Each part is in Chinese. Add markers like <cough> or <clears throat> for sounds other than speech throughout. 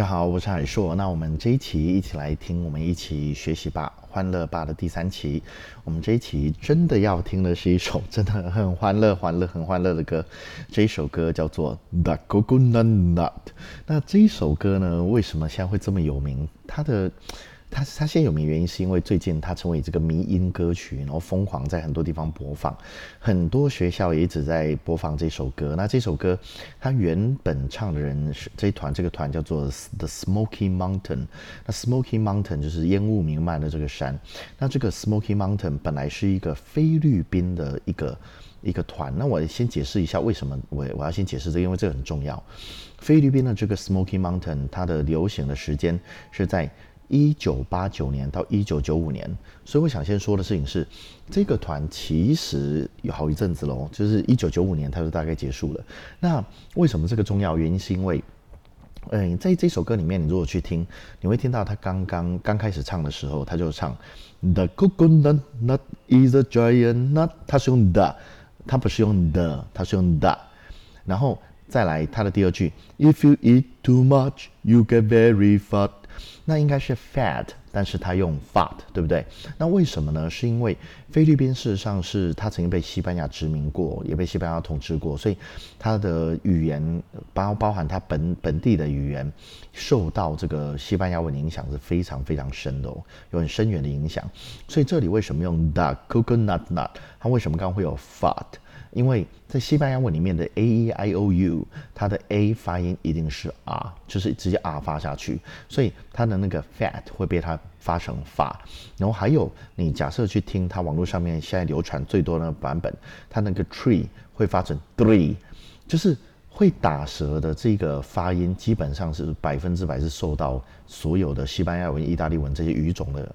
大家好，我是海硕。那我们这一期一起来听，我们一起学习吧，欢乐吧的第三期。我们这一期真的要听的是一首真的很欢乐、欢乐、很欢乐的歌。这一首歌叫做《The g o g o Nut》。那这一首歌呢，为什么现在会这么有名？它的它它现在有名原因是因为最近它成为这个迷音歌曲，然后疯狂在很多地方播放，很多学校也一直在播放这首歌。那这首歌它原本唱的人是这一团，这个团叫做 The Smoky Mountain。那 Smoky Mountain 就是烟雾弥漫的这个山。那这个 Smoky Mountain 本来是一个菲律宾的一个一个团。那我先解释一下为什么我我要先解释这，因为这个很重要。菲律宾的这个 Smoky Mountain 它的流行的时间是在一九八九年到一九九五年，所以我想先说的事情是，这个团其实有好一阵子喽，就是一九九五年它就大概结束了。那为什么这个重要？原因是因为，嗯，在这首歌里面，你如果去听，你会听到他刚刚刚开始唱的时候，他就唱 The coconut nut is a giant nut，他是用 the，他不是用 the，他是用 the，然后再来他的第二句，If you eat too much, you get very fat。那应该是 fat，但是他用 fat，对不对？那为什么呢？是因为菲律宾事实上是他曾经被西班牙殖民过，也被西班牙统治过，所以他的语言包包含他本本地的语言，受到这个西班牙文影响是非常非常深的哦，有很深远的影响。所以这里为什么用 the coconut nut？它为什么刚刚会有 fat？因为在西班牙文里面的 a e i o u，它的 a 发音一定是 r，就是直接 r 发下去，所以它的那个 fat 会被它发成发。然后还有，你假设去听它网络上面现在流传最多的版本，它那个 tree 会发成 three，就是会打舌的这个发音，基本上是百分之百是受到所有的西班牙文、意大利文这些语种的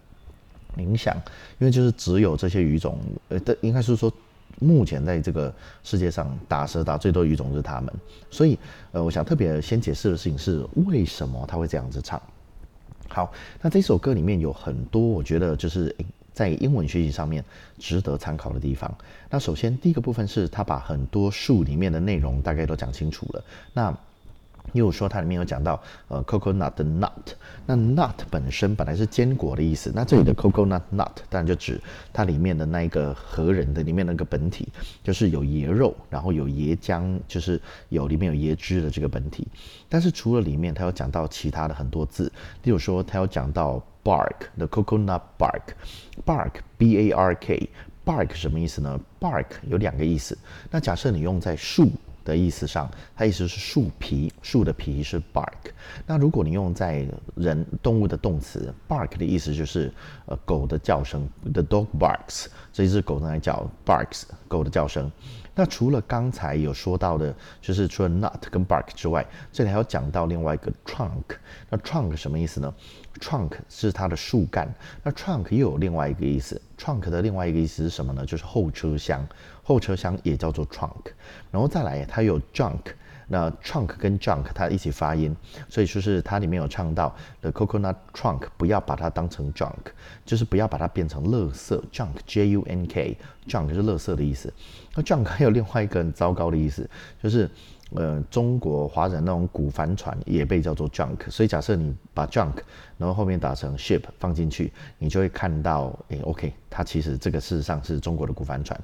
影响，因为就是只有这些语种，呃，的应该是说。目前在这个世界上打舌打最多语种是他们，所以呃，我想特别先解释的事情是为什么他会这样子唱。好，那这首歌里面有很多我觉得就是在英文学习上面值得参考的地方。那首先第一个部分是他把很多树里面的内容大概都讲清楚了。那又说它里面有讲到，呃，coconut 的 nut，那 nut 本身本来是坚果的意思，那这里的 coconut nut 当然就指它里面的那一个核仁的里面那个本体，就是有椰肉，然后有椰浆，就是有里面有椰汁的这个本体。但是除了里面，它有讲到其他的很多字，例如说它有讲到 bark 的 coconut bark，bark b a r k，bark 什么意思呢？bark 有两个意思，那假设你用在树。的意思上，它意思是树皮，树的皮是 bark。那如果你用在人动物的动词，bark 的意思就是呃狗的叫声，the dog barks，这一只狗在叫 barks，狗的叫声。那除了刚才有说到的，就是除了 nut 跟 bark 之外，这里还要讲到另外一个 trunk。那 trunk 什么意思呢？trunk 是它的树干。那 trunk 又有另外一个意思，trunk 的另外一个意思是什么呢？就是后车厢。后车厢也叫做 trunk。然后再来，它有 junk。那 trunk 跟 junk 它一起发音，所以说是它里面有唱到 the coconut trunk，不要把它当成 junk，就是不要把它变成垃圾 junk J U N K junk 是垃圾的意思。那 junk 还有另外一个很糟糕的意思，就是。呃，中国华人那种古帆船也被叫做 junk，所以假设你把 junk，然后后面打成 ship 放进去，你就会看到，诶 o k 它其实这个事实上是中国的古帆船。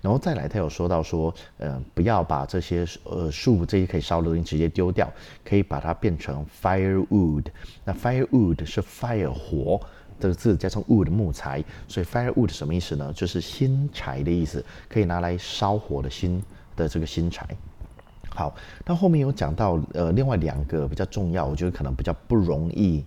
然后再来，他有说到说，呃，不要把这些呃树这些可以烧的东西直接丢掉，可以把它变成 firewood。那 firewood 是 fire 火这个字加上 wood 木材，所以 firewood 什么意思呢？就是新柴的意思，可以拿来烧火的新的这个新柴。好，那后面有讲到，呃，另外两个比较重要，我觉得可能比较不容易，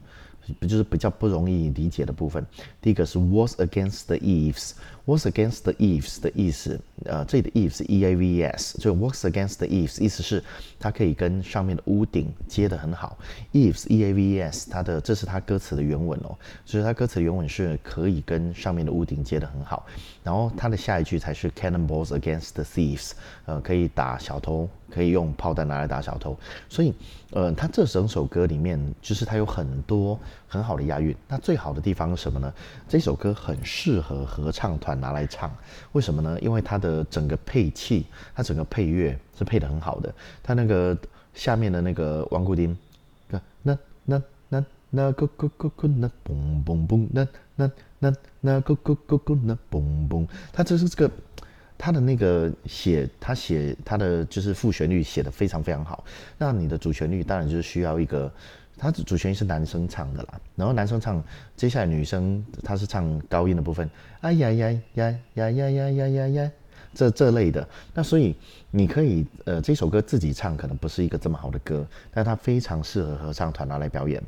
不就是比较不容易理解的部分。第一个是 was against the eaves，was against the eaves 的意思，呃，这里的 eaves e a v e s，就 works against the eaves，意思是它可以跟上面的屋顶接得很好。eaves e a v s 它的这是它歌词的原文哦，所以它歌词原文是可以跟上面的屋顶接得很好。然后它的下一句才是 cannonballs against the thieves，呃，可以打小偷，可以用炮弹拿来打小偷。所以，呃，它这整首歌里面就是它有很多很好的押韵。那最好的地方是什么呢？这首歌很适合合唱团。拿来唱，为什么呢？因为它的整个配器，它整个配乐是配的很好的。它那个下面的那个王古丁，那那那那那咕咕咕咕那嘣嘣嘣那那那那咕咕咕咕那嘣嘣，他这是这个他的那个写他写他的就是副旋律写的非常非常好。那你的主旋律当然就是需要一个，他主旋律是男生唱的啦，然后男生唱，接下来女生她是唱高音的部分，哎呀呀呀呀呀呀呀呀呀。这这类的，那所以你可以，呃，这首歌自己唱可能不是一个这么好的歌，但它非常适合合唱团拿来表演。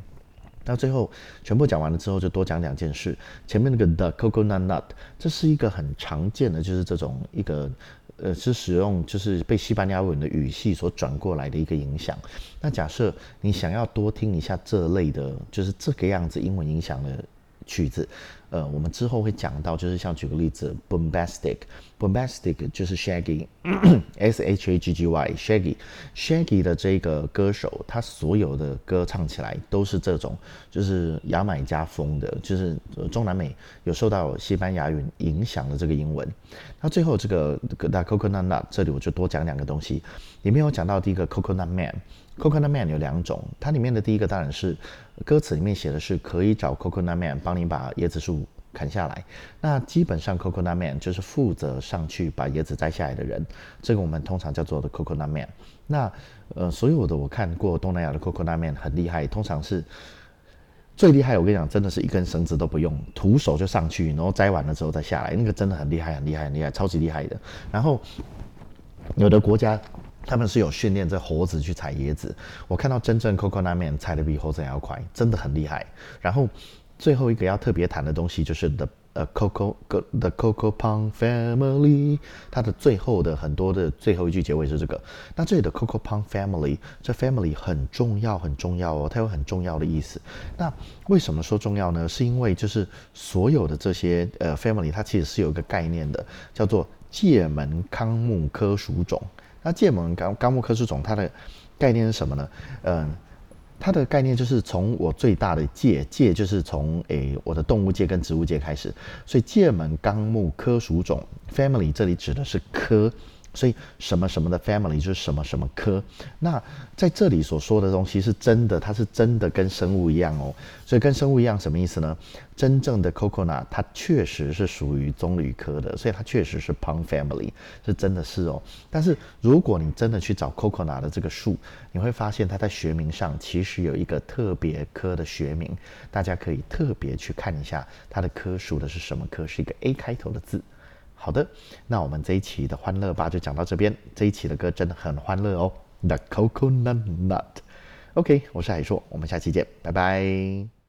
那最后全部讲完了之后，就多讲两件事。前面那个 the coconut nut，这是一个很常见的，就是这种一个，呃，是使用就是被西班牙文的语系所转过来的一个影响。那假设你想要多听一下这类的，就是这个样子英文影响的。曲子，呃，我们之后会讲到，就是像举个例子，bombastic，bombastic 就是 Shaggy，S <clears throat> H A G G Y，Shaggy，Shaggy 的这个歌手，他所有的歌唱起来都是这种，就是牙买加风的，就是中南美有受到西班牙语影响的这个英文。那最后这个那 Coconut Nut，这里我就多讲两个东西，里面有讲到第一个 Coconut Man。Coconut Man 有两种，它里面的第一个当然是歌词里面写的是可以找 Coconut Man 帮你把椰子树砍下来。那基本上 Coconut Man 就是负责上去把椰子摘下来的人，这个我们通常叫做的 Coconut Man。那呃，所有的我看过东南亚的 Coconut Man 很厉害，通常是最厉害。我跟你讲，真的是一根绳子都不用，徒手就上去，然后摘完了之后再下来，那个真的很厉害，很厉害，很厉害，超级厉害的。然后有的国家。他们是有训练这猴子去采椰子，我看到真正 Coconut Man 采的比猴子还要快，真的很厉害。然后最后一个要特别谈的东西就是 The 呃 Coco The Coco Pong Family，它的最后的很多的最后一句结尾是这个。那这里的 Coco Pong Family，这 Family 很重要很重要哦，它有很重要的意思。那为什么说重要呢？是因为就是所有的这些呃 Family，它其实是有一个概念的，叫做界门纲目科属种。那芥门纲纲目科属种，它的概念是什么呢？嗯，它的概念就是从我最大的界界，就是从诶我的动物界跟植物界开始，所以界门纲目科属种 family 这里指的是科。所以什么什么的 family 就是什么什么科，那在这里所说的东西是真的，它是真的跟生物一样哦。所以跟生物一样什么意思呢？真正的 coconut 它确实是属于棕榈科的，所以它确实是 palm family，是真的是哦。但是如果你真的去找 coconut 的这个树，你会发现它在学名上其实有一个特别科的学名，大家可以特别去看一下它的科属的是什么科，是一个 A 开头的字。好的，那我们这一期的欢乐吧就讲到这边。这一期的歌真的很欢乐哦，The Coconut Nut。OK，我是海硕，我们下期见，拜拜。